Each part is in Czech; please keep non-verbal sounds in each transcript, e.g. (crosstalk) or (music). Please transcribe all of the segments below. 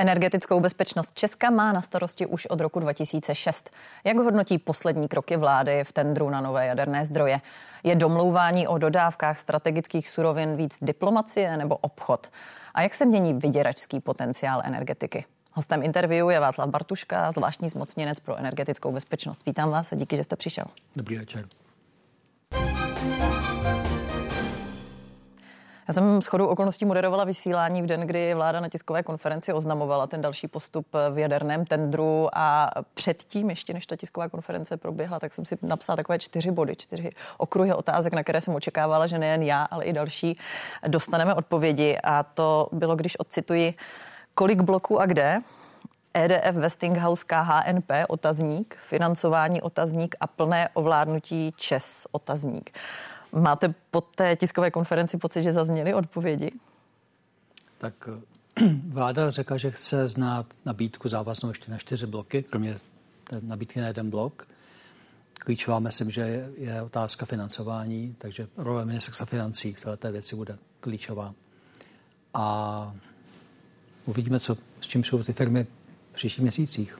Energetickou bezpečnost Česka má na starosti už od roku 2006. Jak hodnotí poslední kroky vlády v tendru na nové jaderné zdroje? Je domlouvání o dodávkách strategických surovin víc diplomacie nebo obchod? A jak se mění vyděračský potenciál energetiky? Hostem interview je Václav Bartuška, zvláštní zmocněnec pro energetickou bezpečnost. Vítám vás a díky, že jste přišel. Dobrý večer. Já jsem shodou okolností moderovala vysílání v den, kdy vláda na tiskové konferenci oznamovala ten další postup v jaderném tendru a předtím, ještě než ta tisková konference proběhla, tak jsem si napsala takové čtyři body, čtyři okruhy otázek, na které jsem očekávala, že nejen já, ale i další dostaneme odpovědi. A to bylo, když odcituji, kolik bloků a kde, EDF Westinghouse KHNP otazník, financování otazník a plné ovládnutí ČES otazník. Máte po té tiskové konferenci pocit, že zazněly odpovědi? Tak (clears throat) vláda řekla, že chce znát nabídku závaznou ještě na čtyři bloky, kromě nabídky na jeden blok. Klíčová myslím, že je otázka financování, takže role ministerstva financí v této věci bude klíčová. A uvidíme, co, s čím jsou ty firmy v příštích měsících.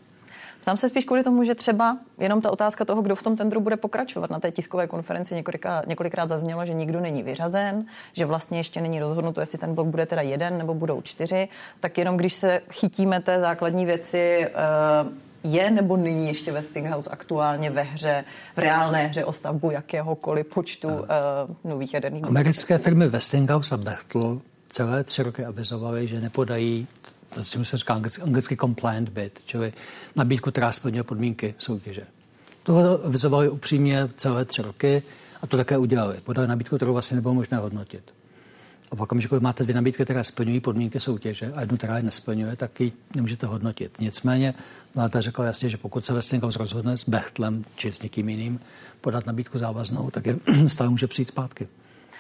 Tam se spíš kvůli tomu, že třeba jenom ta otázka toho, kdo v tom tendru bude pokračovat. Na té tiskové konferenci několikrát, několikrát zaznělo, že nikdo není vyřazen, že vlastně ještě není rozhodnuto, jestli ten blok bude teda jeden nebo budou čtyři. Tak jenom když se chytíme té základní věci, eh, je nebo není ještě Westinghouse aktuálně ve hře, v reálné hře o stavbu jakéhokoliv počtu uh, nových jaderných Americké firmy Westinghouse a Bechtel celé tři roky avizovaly, že nepodají to, čemu se říká anglicky, anglicky compliant bid, čili nabídku, která splňuje podmínky soutěže. Tohle avizovali upřímně celé tři roky a to také udělali. Podali nabídku, kterou vlastně nebylo možné hodnotit. A v okamžiku, máte dvě nabídky, které splňují podmínky soutěže a jednu, která je nesplňuje, tak ji nemůžete hodnotit. Nicméně vláda řekla jasně, že pokud se Westinghouse rozhodne s Bechtlem či s někým jiným podat nabídku závaznou, tak je (clears throat) stále může přijít zpátky.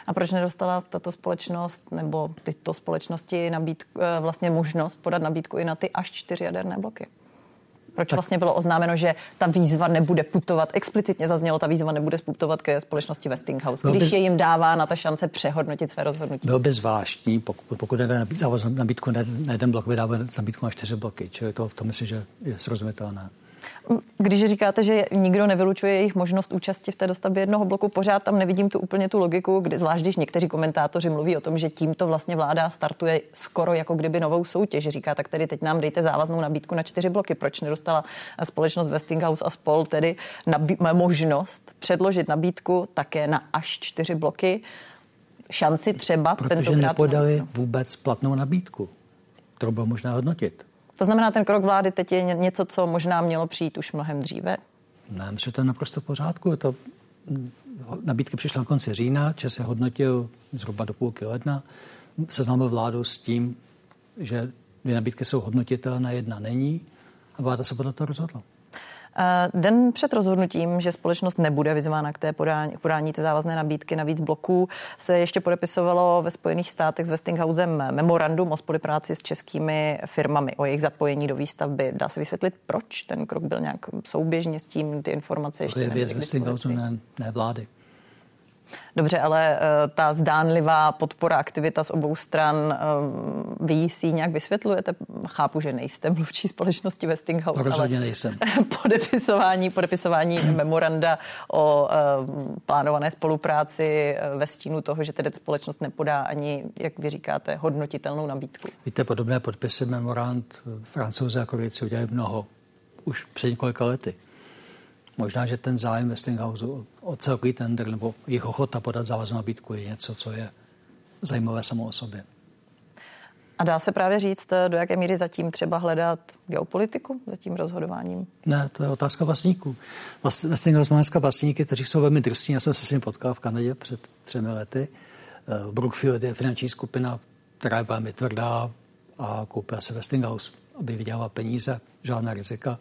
A proč nedostala tato společnost nebo tyto společnosti nabídku, eh, vlastně možnost podat nabídku i na ty až čtyři jaderné bloky? Proč tak. vlastně bylo oznámeno, že ta výzva nebude putovat, explicitně zaznělo, ta výzva nebude putovat ke společnosti Westinghouse, když by, je jim dává na ta šance přehodnotit své rozhodnutí? Bylo by zvláštní, pokud, pokud jde nabídku na jeden blok, vydává nabídku na čtyři bloky. Čili to, to myslím, že je srozumitelné. Když říkáte, že nikdo nevylučuje jejich možnost účasti v té dostavbě jednoho bloku, pořád tam nevidím tu úplně tu logiku, kdy, zvlášť když někteří komentátoři mluví o tom, že tímto vlastně vláda startuje skoro jako kdyby novou soutěž. Říká, tak tedy teď nám dejte závaznou nabídku na čtyři bloky. Proč nedostala společnost Westinghouse a spol tedy nabí- možnost předložit nabídku také na až čtyři bloky? Šanci třeba Protože nepodali vůbec platnou nabídku, kterou bylo možná hodnotit. To znamená, ten krok vlády teď je něco, co možná mělo přijít už mnohem dříve? Ne, myslím, že to je naprosto v pořádku. To, nabídky přišla na konci října, Čes se hodnotil zhruba do půlky ledna. Seznámil vládu s tím, že dvě nabídky jsou hodnotitelné, jedna není a vláda se podle toho rozhodla. Eh, den před rozhodnutím, že společnost nebude vyzvána k té podání, k podání té závazné nabídky na víc bloků, se ještě podepisovalo ve Spojených státech s Westinghousem memorandum o spolupráci s českými firmami, o jejich zapojení do výstavby. Dá se vysvětlit, proč ten krok byl nějak souběžně s tím, ty informace ještě To je věc Westinghouse, ne, ne vlády. Dobře, ale uh, ta zdánlivá podpora aktivita z obou stran, uh, vy si nějak vysvětlujete? Chápu, že nejste mluvčí společnosti Westinghouse, Rozhodně ale nejsem. (laughs) podepisování, podepisování memoranda o uh, plánované spolupráci ve stínu toho, že tedy společnost nepodá ani, jak vy říkáte, hodnotitelnou nabídku. Víte, podobné podpisy memorand francouze jako věci udělali mnoho už před několika lety. Možná, že ten zájem Westinghouse o celkový tender nebo jejich ochota podat závaznou nabídku je něco, co je zajímavé samo o sobě. A dá se právě říct, do jaké míry zatím třeba hledat geopolitiku za tím rozhodováním? Ne, to je otázka vlastníků. Vlastně Westinghouse má dneska vlastníky, kteří jsou velmi drsní. Já jsem se s nimi potkal v Kanadě před třemi lety. Eh, Brookfield je finanční skupina, která je velmi tvrdá a koupila se Westinghouse, aby vydělala peníze, žádná rizika.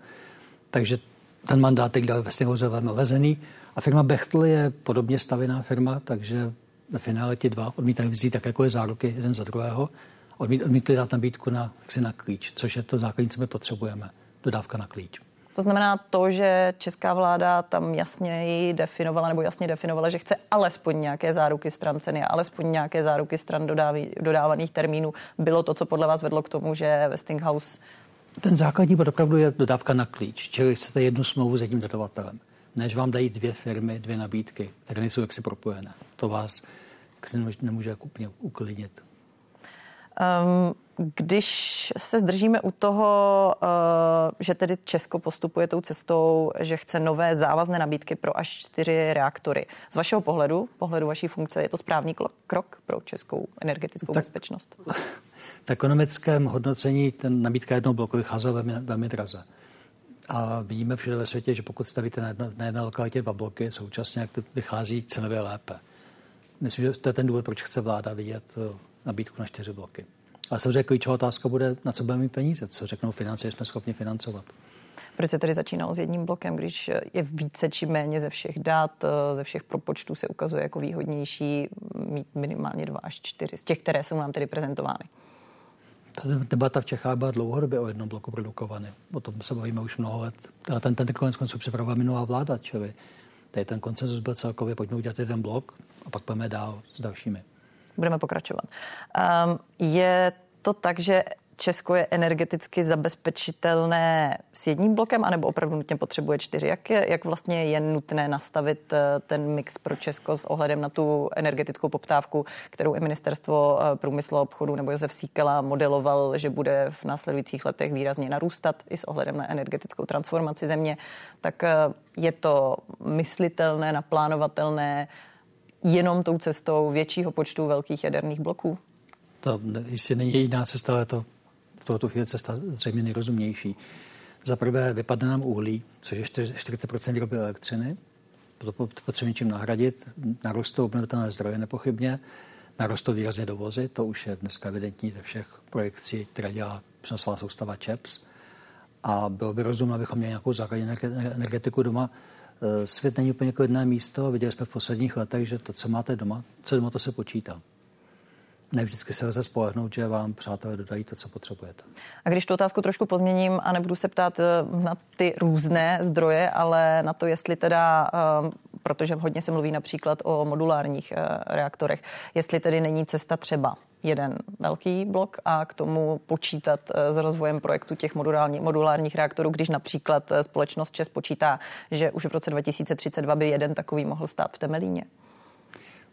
Takže ten mandát teď dal Westinghouse velmi omezený. A firma Bechtel je podobně stavěná firma, takže ve finále ti dva odmítají vzít tak jako je záruky jeden za druhého. Odmít, odmítli dát nabídku na, na klíč, což je to základní, co my potřebujeme. Dodávka na klíč. To znamená to, že česká vláda tam jasně definovala nebo jasně definovala, že chce alespoň nějaké záruky stran ceny alespoň nějaké záruky stran dodávaných termínů, bylo to, co podle vás vedlo k tomu, že Westinghouse ten základní bod opravdu je dodávka na klíč, čili chcete jednu smlouvu s jedním dodavatelem. Než vám dají dvě firmy, dvě nabídky, které nejsou jaksi propojené. To vás nemůže úplně uklidnit. Um, když se zdržíme u toho, uh, že tedy Česko postupuje tou cestou, že chce nové závazné nabídky pro až čtyři reaktory. Z vašeho pohledu, pohledu vaší funkce, je to správný krok pro českou energetickou tak, bezpečnost? V ekonomickém hodnocení ten nabídka jednoho bloku vycházela velmi, velmi draze. A vidíme všude ve světě, že pokud stavíte na, jedno, na jedné lokalitě dva bloky současně, jak to vychází cenově lépe. Myslím, že to je ten důvod, proč chce vláda vidět eh, nabídku na čtyři bloky. Ale samozřejmě klíčová otázka bude, na co budeme mít peníze, co řeknou finance, jsme schopni financovat. Proč se tedy začínalo s jedním blokem, když je více či méně ze všech dat, eh, ze všech propočtů se ukazuje jako výhodnější mít minimálně dva až čtyři z těch, které jsou nám tedy prezentovány? Ta debata v Čechách byla dlouhodobě o jednom bloku produkovaný. O tom se bavíme už mnoho let. A ten, ten konec konců připravila minulá vláda, čili tady ten koncenzus byl celkově, pojďme udělat jeden blok a pak půjdeme dál s dalšími. Budeme pokračovat. Um, je to tak, že Česko je energeticky zabezpečitelné s jedním blokem, anebo opravdu nutně potřebuje čtyři? Jak, je, jak vlastně je nutné nastavit eh, ten mix pro Česko s ohledem na tu energetickou poptávku, kterou i ministerstvo eh, průmyslu a obchodu nebo Josef Síkela modeloval, že bude v následujících letech výrazně narůstat i s ohledem na energetickou transformaci země, tak eh, je to myslitelné, naplánovatelné jenom tou cestou většího počtu velkých jaderných bloků? To jistě není jediná cesta, ale to tohoto chvíli cesta zřejmě nejrozumnější. Za prvé vypadne nám uhlí, což je 40% výroby elektřiny. To potřebujeme čím nahradit. Narostou obnovitelné zdroje nepochybně. Narostou výrazně dovozy. To už je dneska evidentní ze všech projekcí, které dělá přenosová soustava ČEPS. A bylo by rozumné, abychom měli nějakou základní energetiku doma. E, svět není úplně klidné místo. Viděli jsme v posledních letech, že to, co máte doma, co doma, to se počítá ne vždycky se lze spolehnout, že vám přátelé dodají to, co potřebujete. A když tu otázku trošku pozměním a nebudu se ptát eh, na ty různé zdroje, ale na to, jestli teda, eh, protože hodně se mluví například o modulárních eh, reaktorech, jestli tedy není cesta třeba jeden velký blok a k tomu počítat s rozvojem projektu těch modulární, modulárních reaktorů, když například společnost ČES počítá, že už v roce 2032 by jeden takový mohl stát v Temelíně.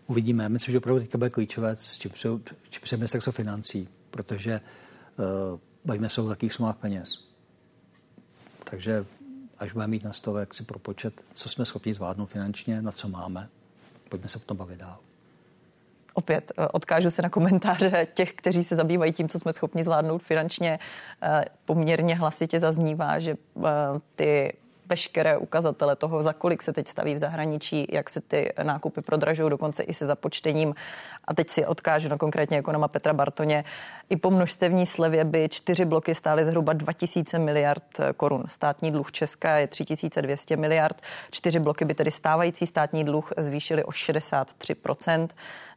Uvidíme. Myslím, že opravdu teďka bude klíčové, či před ministerstvo financí, protože uh, bavíme se o takých sumách peněz. Takže až budeme mít na stole jak si propočet, co jsme schopni zvládnout finančně, na co máme, pojďme se potom bavit dál. Opět eh, odkážu se na komentáře těch, kteří se zabývají tím, co jsme schopni zvládnout finančně. Eh, poměrně hlasitě zaznívá, že ty veškeré ukazatele toho, za kolik se teď staví v zahraničí, jak se ty nákupy prodražují, dokonce i se započtením. A teď si odkážu na konkrétně ekonoma Petra Bartoně. I po množstevní slevě by čtyři bloky stály zhruba 2000 miliard korun. Státní dluh Česka je 3200 miliard. Čtyři bloky by tedy stávající státní dluh zvýšily o 63%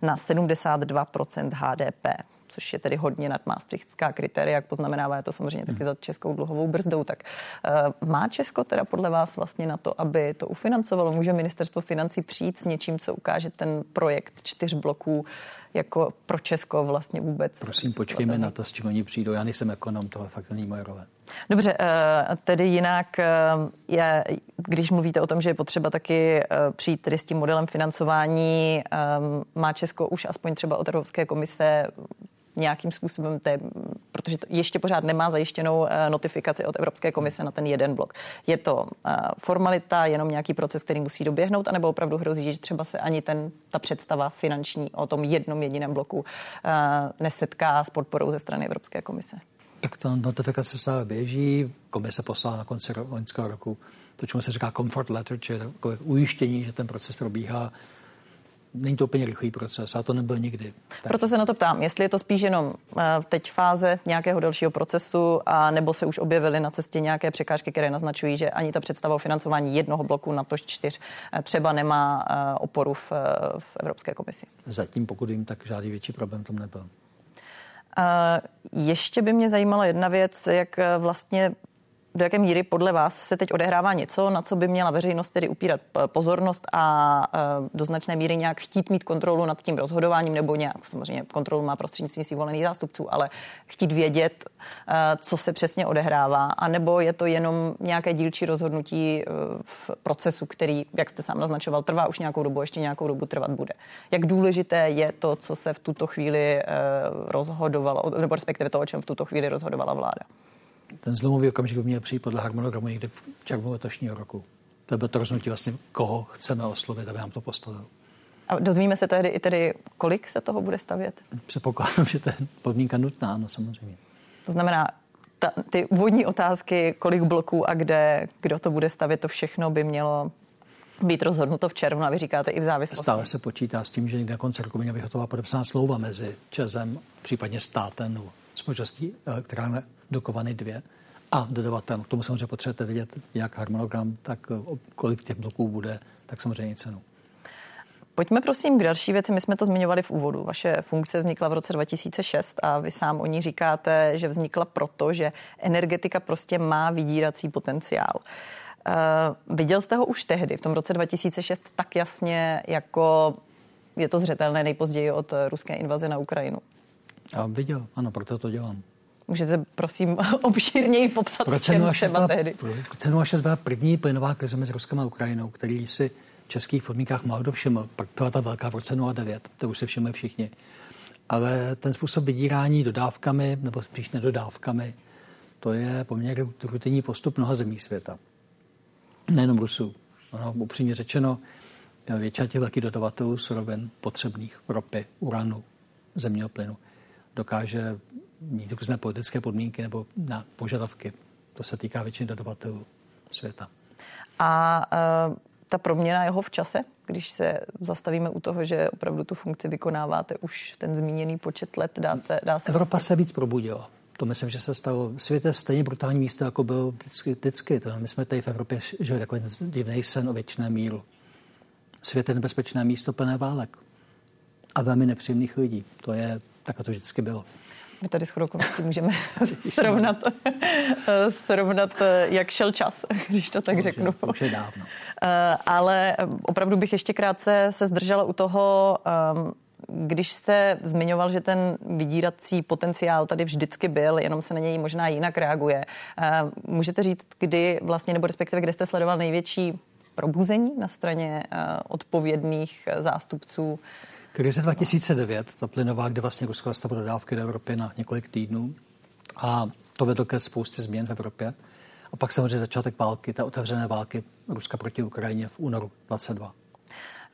na 72% HDP což je tedy hodně nad Maastrichtská kritéria, jak poznamenává je to samozřejmě taky za českou dluhovou brzdou. Tak uh, má Česko teda podle vás vlastně na to, aby to ufinancovalo? Může ministerstvo financí přijít s něčím, co ukáže ten projekt čtyř bloků jako pro Česko vlastně vůbec. Prosím, počkejme na to, s čím oni přijdou. Já nejsem ekonom, tohle fakt není moje role. Dobře, eh, tedy jinak eh, je, když mluvíte o tom, že je potřeba taky přijít tedy s tím modelem financování, má Česko už aspoň třeba od Evropské komise nějakým způsobem, té, protože to ještě pořád nemá zajištěnou eh, notifikaci od Evropské komise na ten jeden blok. Je to eh, formalita, jenom nějaký proces, který musí doběhnout, anebo opravdu hrozí, že třeba se ani ten, ta představa finanční o tom jednom jediném bloku eh, nesetká s podporou ze strany Evropské komise? Tak ta notifikace se běží, komise poslala na konci loňského roku to, čemu se říká comfort letter, čili ujištění, že ten proces probíhá není to úplně rychlý proces a to nebyl nikdy. Tak. Proto se na to ptám, jestli je to spíš jenom eh, teď fáze nějakého dalšího procesu a nebo se už objevily na cestě nějaké překážky, které naznačují, že ani ta představa o financování jednoho bloku na to čtyř eh, třeba nemá eh, oporu v, v Evropské komisi. Zatím, pokud jim tak žádný větší problém tom nebyl. Ještě by mě zajímala jedna věc, jak vlastně do jaké míry podle vás se teď odehrává něco, na co by měla veřejnost tedy upírat pozornost a do značné míry nějak chtít mít kontrolu nad tím rozhodováním, nebo nějak samozřejmě kontrolu má prostřednictvím svých volených zástupců, ale chtít vědět, co se přesně odehrává, anebo je to jenom nějaké dílčí rozhodnutí v procesu, který, jak jste sám naznačoval, trvá už nějakou dobu, ještě nějakou dobu trvat bude. Jak důležité je to, co se v tuto chvíli rozhodovalo, nebo respektive to, o čem v tuto chvíli rozhodovala vláda? Ten zlomový okamžik by měl přijít podle harmonogramu někdy v červnu letošního roku. To bylo to rozhodnutí vlastně, koho chceme oslovit, aby nám to postavil. A dozvíme se tehdy i tedy, kolik se toho bude stavět? Předpokládám, že to je podmínka nutná, no samozřejmě. To znamená, ta, ty úvodní otázky, kolik bloků a kde, kdo to bude stavět, to všechno by mělo být rozhodnuto v červnu a vy říkáte i v závislosti. Stále se počítá s tím, že někde na konci roku by měla být hotová podepsaná smlouva mezi Česem, případně státem nebo společností, eh, která je dokovaný dvě a dodavatel. K tomu samozřejmě potřebujete vidět jak harmonogram, tak eh, kolik těch bloků bude, tak samozřejmě cenu. Pojďme prosím k další věci. My jsme to zmiňovali v úvodu. Vaše funkce vznikla v roce 2006 a vy sám o ní říkáte, že vznikla proto, že energetika prostě má vydírací potenciál. Uh, viděl jste ho už tehdy, v tom roce 2006, tak jasně, jako je to zřetelné nejpozději od ruské invaze na Ukrajinu? Já viděl, ano, proto to dělám. Můžete prosím (laughs) obšírněji popsat, pro cenu třeba tehdy? Pro, pro cenu byla první plynová krize mezi Ruskem a Ukrajinou, který si v českých podmínkách málo kdo všiml. Pak byla ta velká v roce 09, to už se všimli všichni. Ale ten způsob vydírání dodávkami, nebo spíš nedodávkami, to je poměrně rutinní postup mnoha zemí světa. Nejenom Rusů. Ono, upřímně řečeno, většina těch velkých dodavatelů surovin potřebných, ropy, uranu, zemního plynu, dokáže mít různé politické podmínky nebo na požadavky. To se týká většiny dodavatelů světa. A uh, ta proměna jeho v čase, když se zastavíme u toho, že opravdu tu funkci vykonáváte už ten zmíněný počet let, dáte, dá se... Evropa se víc probudila. To myslím, že se stalo. Svět je stejně brutální místo, jako byl vždycky. vždycky. To my jsme tady v Evropě žili takový divný sen o věčné míru. Svět je nebezpečné místo plné válek a velmi nepříjemných lidí. To je, tak to vždycky bylo. My tady s okolností můžeme (laughs) srovnat, srovnat, jak šel čas, (laughs) když to tak to řeknu. To už je dávno. Eh, ale opravdu bych ještě krátce se zdržela u toho, ehm, když jste zmiňoval, že ten vydírací potenciál tady vždycky byl, jenom se na něj možná jinak reaguje. Eh, můžete říct, kdy vlastně, nebo respektive, kde jste sledoval největší probuzení na straně eh, odpovědných zástupců Krize 2009, ta plynová, kde vlastně Rusko zastavilo dodávky do Evropy na několik týdnů a to vedlo ke spoustě změn v Evropě. A pak samozřejmě začátek války, té otevřené války Ruska proti Ukrajině v únoru 22.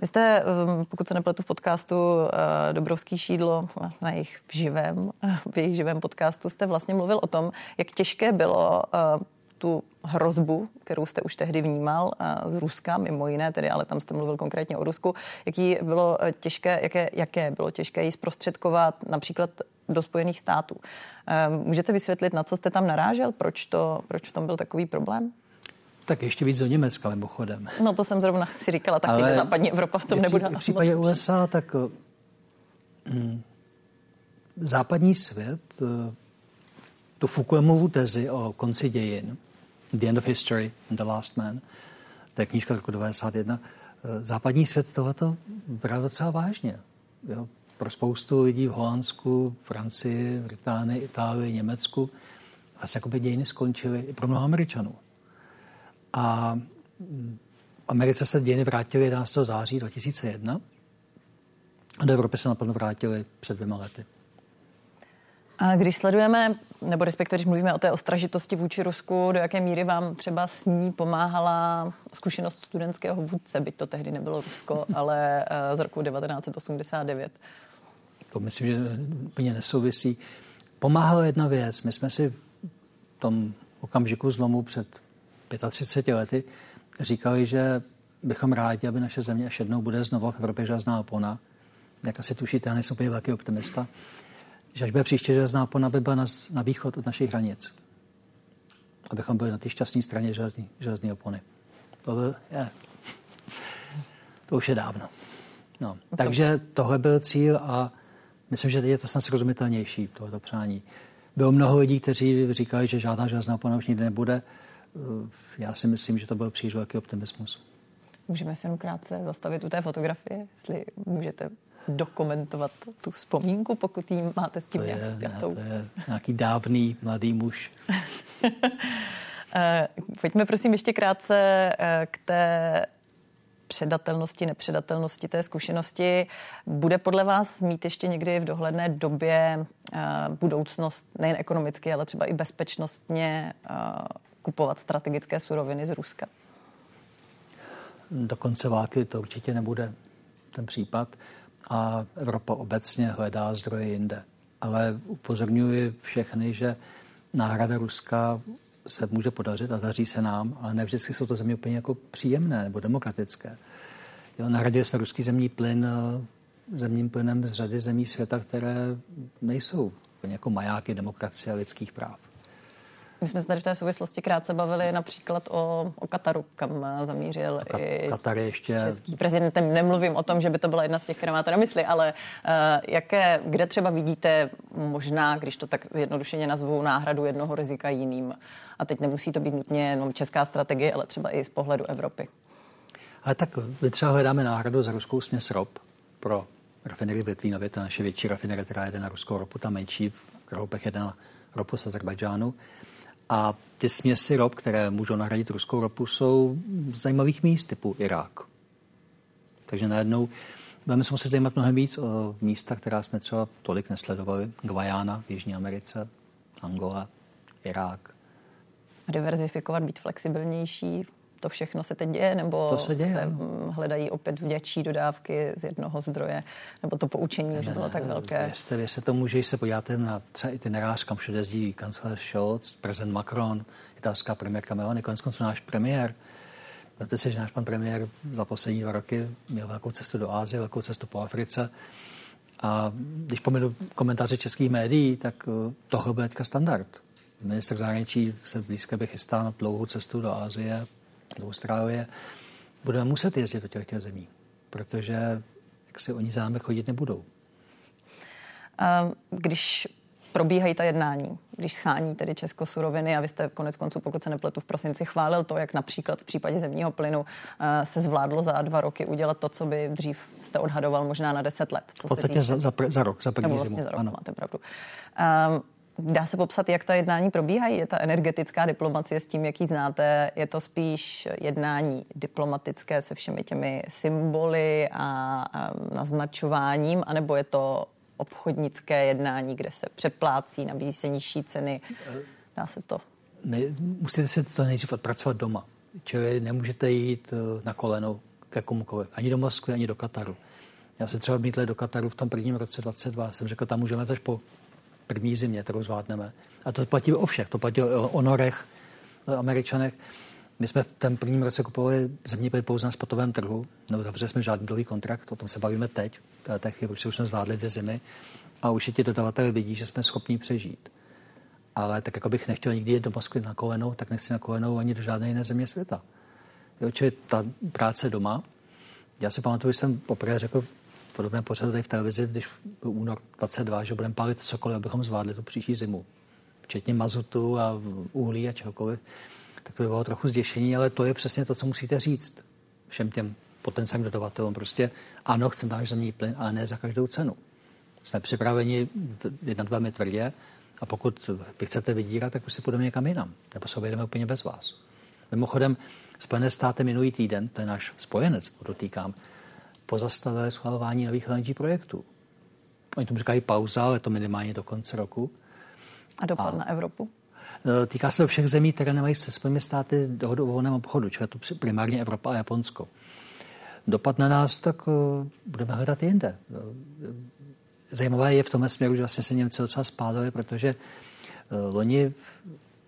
Vy jste, um, pokud se nepletu v podcastu uh, Dobrovský šídlo na jejich živém, (laughs) v jejich živém podcastu jste vlastně mluvil o tom, jak těžké bylo uh, tu hrozbu, kterou jste už tehdy vnímal z Ruska, mimo jiné, tedy, ale tam jste mluvil konkrétně o Rusku, jaký bylo e, těžké, jaké, jaké bylo těžké ji zprostředkovat například do Spojených států. E, můžete vysvětlit, na co jste tam narážel? Proč, to, proč v tom byl takový problém? Tak ještě víc do Německa, mimochodem. No to jsem zrovna si říkala taky, Ale že západní Evropa v tom nebude. V případě USA, tak hm, západní svět tu Fukuyamovu tezi o konci dějin The End of History and The Last Man, to je knížka z roku 91, eh, západní svět tohleto bral docela vážně. Jo? Pro spoustu lidí v Holandsku, Francii, Británii, Itálii, Německu vlastně jako by dějiny skončily i pro mnoho Američanů. A mm, Americe se dějiny vrátily 11. září 2001 a do Evropy se naplno vrátily před dvěma lety. A když sledujeme, nebo respektive když mluvíme o té ostražitosti vůči Rusku, do jaké míry vám třeba s ní pomáhala zkušenost studentského vůdce, byť to tehdy nebylo Rusko, (laughs) ale eh, z roku 1989? To myslím, že úplně nesouvisí. Pomáhala jedna věc. My jsme si v tom okamžiku zlomu před 35 lety říkali, že bychom rádi, aby naše země až jednou bude znovu v Evropě železná opona. Jak asi tušíte, já nejsem úplně velký optimista že až bude příště železná opona, by byla na, na východ od našich hranic. Abychom byli na té šťastné straně železní, železní opony. To, byl, je, (laughs) to už je dávno. No. Takže tohle byl cíl a myslím, že teď je to snad srozumitelnější, tohoto přání. Bylo mnoho lidí, kteří říkali, že žádná železná opona už nikdy nebude. já si myslím, že to byl příliš velký optimismus. Můžeme se jenom krátce zastavit u té fotografie, jestli můžete dokumentovat tu vzpomínku, pokud jí máte s tím to nějak je, zpětou. To je nějaký dávný mladý muž. Eh, pojďme prosím ještě krátce eh, k té předatelnosti, nepředatelnosti té zkušenosti. Bude podle vás mít ještě někdy v dohledné době eh, budoucnost, nejen ekonomicky, ale třeba i bezpečnostně kupovat strategické suroviny z Ruska? Do konce války to určitě nebude ten případ a Evropa obecně hledá zdroje jinde. Ale upozorňuji všechny, že náhrada Ruska se může podařit a daří se nám, ale ne vždycky jsou to země úplně jako příjemné nebo demokratické. Jo, nahradili jsme ruský zemní plyn eh, zemním plynem z řady zemí světa, které nejsou jako majáky demokracie a lidských práv. My jsme se tady v té souvislosti krátce bavili například o, o Kataru, kam zamířil Kat, i Katar ještě... český prezident. Nemluvím o tom, že by to byla jedna z těch, které máte na mysli, ale uh, jaké, kde třeba vidíte možná, když to tak zjednodušeně nazvu, náhradu jednoho rizika jiným. A teď nemusí to být nutně jenom česká strategie, ale třeba i z pohledu Evropy. Ale tak my třeba hledáme náhradu za ruskou směs rop pro rafinerii v Litvínově, to naše větší rafinerie, která jede na ruskou ropu, ta menší v Kroupech jede na ropu z Azerbajdžánu. A ty směsi rop, které můžou nahradit ruskou ropu, jsou z zajímavých míst typu Irák. Takže najednou budeme se muset zajímat mnohem víc o místa, která jsme třeba tolik nesledovali. Guajana v Jižní Americe, Angola, Irák. A diverzifikovat, být flexibilnější, to všechno se teď děje, nebo to se, děje, se hledají opět vděčí dodávky z jednoho zdroje, nebo to poučení, že bylo tak velké? Věřte, věřte tomu, že se podíváte na třeba itinerář, kam všude jezdí kancléř Scholz, prezident Macron, italská premiérka Meloni, konec konců náš premiér. Víte si, že náš pan premiér za poslední dva roky měl velkou cestu do Ázie, velkou cestu po Africe. A když pominu komentáře českých médií, tak eh, tohle bude teďka standard. Minister zahraničí se blízké by chystá na dlouhou cestu do Ázie, do Austrálie, budeme muset jezdit do těch, těch zemí, protože jak si oni za námi chodit nebudou. Když probíhají ta jednání, když schání tedy Česko suroviny a vy jste konec konců, pokud se nepletu, v prosinci chválil to, jak například v případě zemního plynu eh, se zvládlo za dva roky udělat to, co by dřív jste odhadoval možná na deset let. Co v podstatě za, za, za rok, za první vlastně zimu. Za rok, ano. máte pravdu. Um, Dá se popsat, jak ta jednání probíhají? Je ta energetická diplomacie s tím, jaký znáte? Je to spíš jednání diplomatické se všemi těmi symboly a, a naznačováním, anebo je to obchodnické jednání, kde se přeplácí, nabízí se nižší ceny? Dá se to? Ne, musíte si to nejdřív odpracovat doma. Čili nemůžete jít eh, na koleno ke komukoliv. Ani do Moskvy, ani do Kataru. Já se třeba odmítl do Kataru v tom prvním roce 22. Jsem řekl, tam můžeme až po první zimě, kterou zvládneme. A to platí o všech. To platí o honorech, o američanech. My jsme v tom prvním roce kupovali země byli pouze na spotovém trhu, nebo zavřeli jsme žádný dlouhý kontrakt, o tom se bavíme teď, té chvíli, už jsme zvládli dvě zimy. A už ti dodavatelé vidí, že jsme schopni přežít. Ale tak jako bych nechtěl nikdy jít do Moskvy na kolenou, tak nechci na kolenou ani do žádné jiné země světa. Jo, čili ta práce doma. Já si pamatuju, že jsem poprvé řekl podobné pořadu tady v televizi, když byl únor 22, že budeme pálit cokoliv, abychom zvládli tu příští zimu. Včetně mazutu a uhlí a čehokoliv. Tak to by bylo trochu zděšení, ale to je přesně to, co musíte říct všem těm potenciálním dodavatelům. Prostě ano, chceme náš zemní plyn, ale ne za každou cenu. Jsme připraveni jednat velmi tvrdě a pokud vy chcete vydírat, tak už si půjdeme někam jinam. Nebo se obejdeme úplně bez vás. Mimochodem, Spojené státy minulý týden, to je náš spojenec, podotýkám, pozastavili schvalování nových LNG projektů. Oni tomu říkají pauza, ale to minimálně do konce roku. A dopad a, na Evropu? E, týká se všech zemí, které nemají se svými státy dohodu o volném obchodu, čili to primárně Evropa a Japonsko. Dopad na nás, tak e, budeme hledat jinde. E, zajímavé je v tom směru, že vlastně se Němci docela spálili, protože loni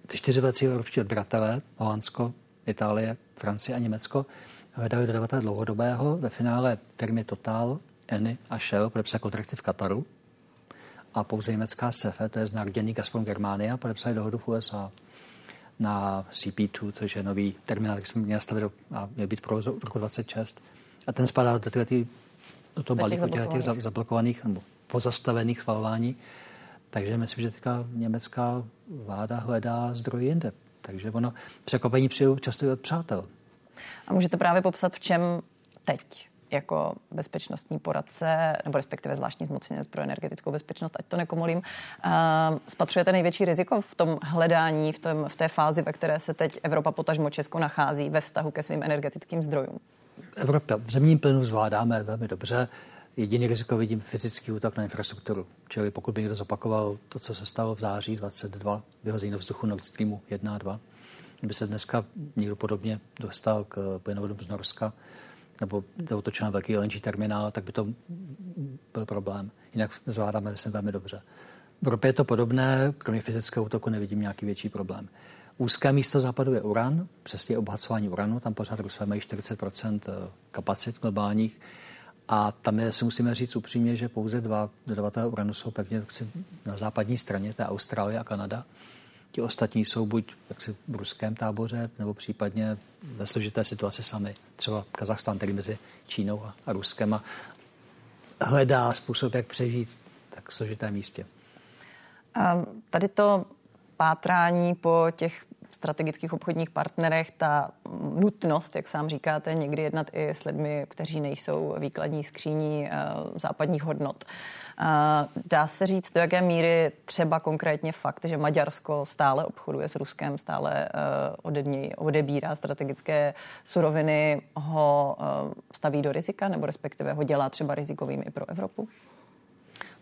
ty čtyři velcí evropští odběratelé, Holandsko, Itálie, Francie a Německo, hledali dodavatele dlouhodobého. Ve finále firmy Total, Eni a Shell podepsali kontrakty v Kataru a pouze německá SEFE, to je znárodněný Gazprom Germania, podepsali dohodu v USA na CP2, což je nový terminál, který jsme měli stavit a měl být pro roku 26. A ten spadá do, těch, do toho balíku těch, těch zablokovaných nebo pozastavených schvalování. Takže myslím, že teďka německá vláda hledá zdroje jinde. Takže ono překvapení přijde často od přátel. A můžete právě popsat, v čem teď jako bezpečnostní poradce, nebo respektive zvláštní zmocněnec pro energetickou bezpečnost, ať to nekomolím, uh, spatřujete největší riziko v tom hledání, v, tom, v té fázi, ve které se teď Evropa, potažmo Česko, nachází ve vztahu ke svým energetickým zdrojům? Evropa v zemním plynu zvládáme velmi dobře. Jediný riziko vidím fyzický útok na infrastrukturu. Čili pokud by někdo zopakoval to, co se stalo v září 22, vyhození do vzduchu Nord Streamu 1 a 2, kdyby se dneska někdo podobně dostal k plynovodům z Norska, nebo otočil na velký LNG terminál, tak by to byl problém. Jinak zvládáme, myslím, velmi dobře. V Evropě je to podobné, kromě fyzického útoku nevidím nějaký větší problém. Úzké místo západu je uran, přesně obhacování uranu, tam pořád Rusové mají 40% kapacit globálních. A tam je, si musíme říct upřímně, že pouze dva dodavatelé uranu jsou pevně na západní straně, to je Austrálie a Kanada. Ti ostatní jsou buď jaksi v ruském táboře, nebo případně ve složité situaci sami. Třeba Kazachstán, který mezi Čínou a, a Ruskem a hledá způsob, jak přežít tak složitém místě. A tady to pátrání po těch strategických obchodních partnerech ta nutnost, jak sám říkáte, někdy jednat i s lidmi, kteří nejsou výkladní skříní uh, západních hodnot. Uh, dá se říct, do jaké míry třeba konkrétně fakt, že Maďarsko stále obchoduje s Ruskem, stále uh, ode něj odebírá strategické suroviny, ho staví do rizika, nebo respektive ho dělá třeba rizikovým i pro Evropu?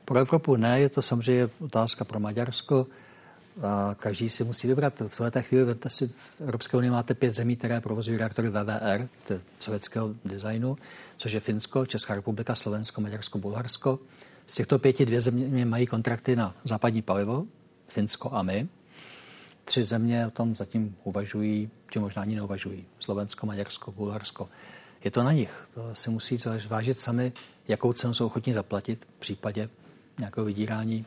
Pro Evropu ne, je to samozřejmě otázka pro Maďarsko. A každý si musí vybrat. V této chvíli vemte si, v Evropské unii máte pět zemí, které provozují reaktory VVR, sovětského designu, což je Finsko, Česká republika, Slovensko, Maďarsko, Bulharsko. Z těchto pěti dvě země mají kontrakty na západní palivo, Finsko a my. Tři země o tom zatím uvažují, či možná ani neuvažují. Slovensko, Maďarsko, Bulharsko. Je to na nich. To si musí zvážit sami, jakou cenu jsou ochotní zaplatit v případě nějakého vydírání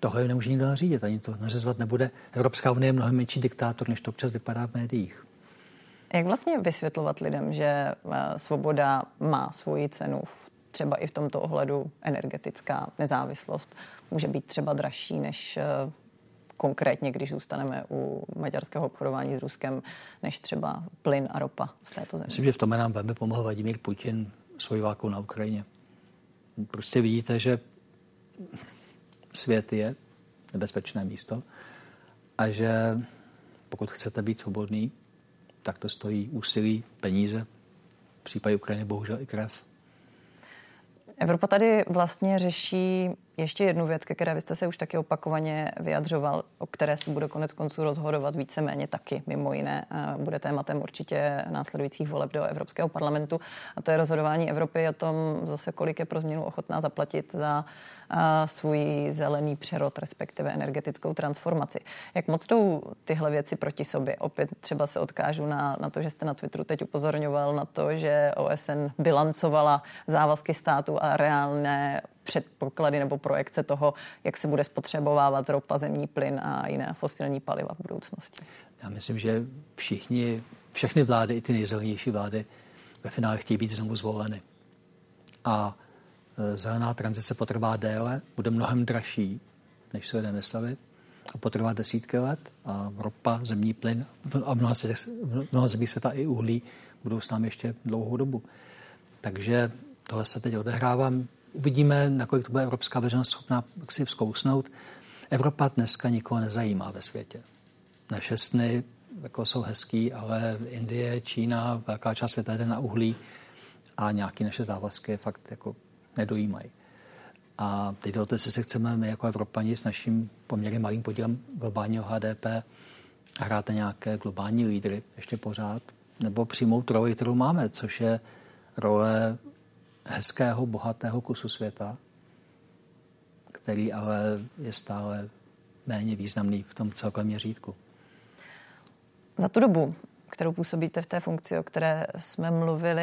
tohle nemůže nikdo nařídit, ani to nařezovat nebude. Evropská unie je mnohem menší diktátor, než to občas vypadá v médiích. Jak vlastně vysvětlovat lidem, že eh, svoboda má svoji cenu, třeba i v tomto ohledu energetická nezávislost může být třeba dražší než eh, konkrétně, když zůstaneme u maďarského obchodování s Ruskem, než třeba plyn a ropa z této země. Myslím, že v tom nám velmi pomohl Vladimír Putin svojí válkou na Ukrajině. Prostě vidíte, že svět je nebezpečné místo a že pokud chcete být svobodný, tak to stojí úsilí, peníze, v případě Ukrajiny bohužel i krev. Evropa tady vlastně řeší ještě jednu věc, ke které vy jste se už taky opakovaně vyjadřoval, o které se bude konec konců rozhodovat víceméně taky, mimo jiné. Bude tématem určitě následujících voleb do Evropského parlamentu. A to je rozhodování Evropy o tom zase, kolik je pro změnu ochotná zaplatit za svůj zelený přerod, respektive energetickou transformaci. Jak moc jdou tyhle věci proti sobě? Opět třeba se odkážu na, na to, že jste na Twitteru teď upozorňoval na to, že OSN bilancovala závazky státu a reálné předpoklady nebo projekce toho, jak se bude spotřebovávat ropa, zemní plyn a jiné fosilní paliva v budoucnosti. Já myslím, že všichni, všechny vlády, i ty nejzelenější vlády, ve finále chtějí být znovu zvoleny. A e, zelená tranzice potrvá déle, bude mnohem dražší, než se lidé mysleli, a potrvá desítky let a ropa, zemní plyn a v mnoha, světech, v mnoha zemích světa i uhlí budou s námi ještě dlouhou dobu. Takže tohle se teď odehrává. Uvidíme, nakolik to bude evropská veřejnost schopná si vzkousnout. Evropa dneska nikoho nezajímá ve světě. Naše sny jako jsou hezký, ale Indie, Čína, velká část světa jde na uhlí a nějaké naše závazky fakt jako nedojímají. A teď jde o to, se chceme my jako Evropani s naším poměrně malým podílem globálního HDP hrát na nějaké globální lídry ještě pořád, nebo přijmout roli, kterou máme, což je role hezkého, bohatého kusu světa, který ale je stále méně významný v tom celkovém měřítku. Za tu dobu, kterou působíte v té funkci, o které jsme mluvili,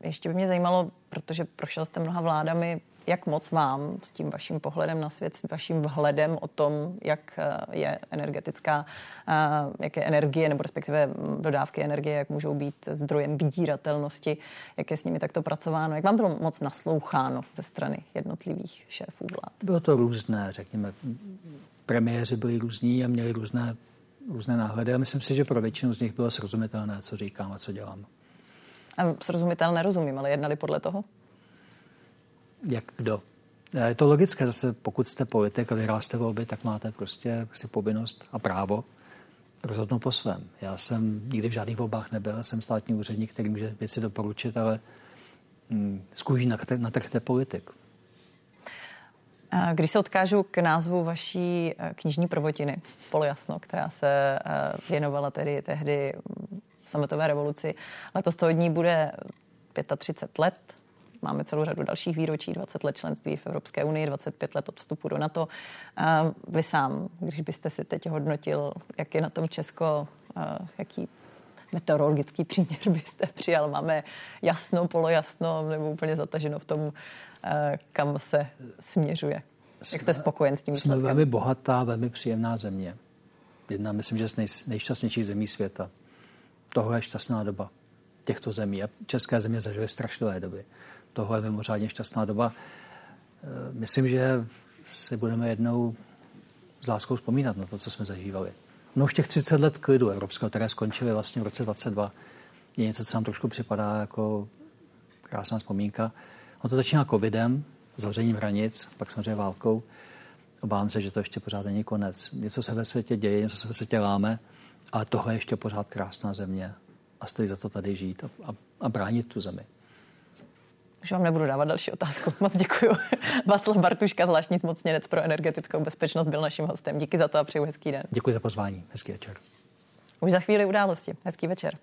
ještě by mě zajímalo, protože prošel jste mnoha vládami, jak moc vám s tím vaším pohledem na svět, s vaším vhledem o tom, jak eh, je energetická, eh, jak je energie, nebo respektive dodávky energie, jak můžou být zdrojem vydíratelnosti, jak je s nimi takto pracováno, jak vám bylo moc nasloucháno ze strany jednotlivých šéfů vlád? Bylo to různé, řekněme. Premiéři byli různí a měli různé různé náhledy a myslím si, že pro většinu z nich bylo srozumitelné, co říkám a co dělám. A srozumitelné nerozumím, ale jednali podle toho? Jak kdo? Je to logické, zase pokud jste politik a vyhráste volby, tak máte prostě si povinnost a právo rozhodnout po svém. Já jsem nikdy v žádných volbách nebyl, jsem státní úředník, který může věci doporučit, ale hm, z kůží natrhte politik. Když se odkážu k názvu vaší eh, knižní prvotiny, Polojasno, která se eh, věnovala tedy tehdy hm, sametové revoluci, letos toho dní bude 35 let, Máme celou řadu dalších výročí, 20 let členství v Evropské unii, 25 let od vstupu do NATO. Vy sám, když byste si teď hodnotil, jak je na tom Česko, jaký meteorologický příměr (laughs) byste přijal? Máme jasno, polojasno nebo úplně zataženo v tom, kam se směřuje? Jak jste spokojen s tím výsledkem? Jsme velmi bohatá, velmi příjemná země. Jedna, myslím, že z nej, nejšťastnějších zemí světa. Tohle je šťastná doba těchto zemí. A české země zažily strašlivé doby tohle je mimořádně šťastná doba. Eh, myslím, že si budeme jednou s láskou vzpomínat na to, co jsme zažívali. No už těch 30 let klidu evropského, které skončily vlastně v roce 22, je něco, co nám trošku připadá jako krásná vzpomínka. On to začíná covidem, zavřením hranic, pak samozřejmě válkou. Obávám se, že to ještě pořád není konec. Něco se ve světě děje, něco se ve světě láme, ale tohle je ještě pořád krásná země a stojí za to tady žít a, a, a bránit tu zemi. Už vám nebudu dávat další otázku. (laughs) Moc děkuji. Václav Bartuška, zvláštní zmocněnec pro energetickou bezpečnost, byl naším hostem. Díky za to a přeju hezký den. Děkuji za pozvání. Hezký večer. Už za chvíli události. Hezký večer.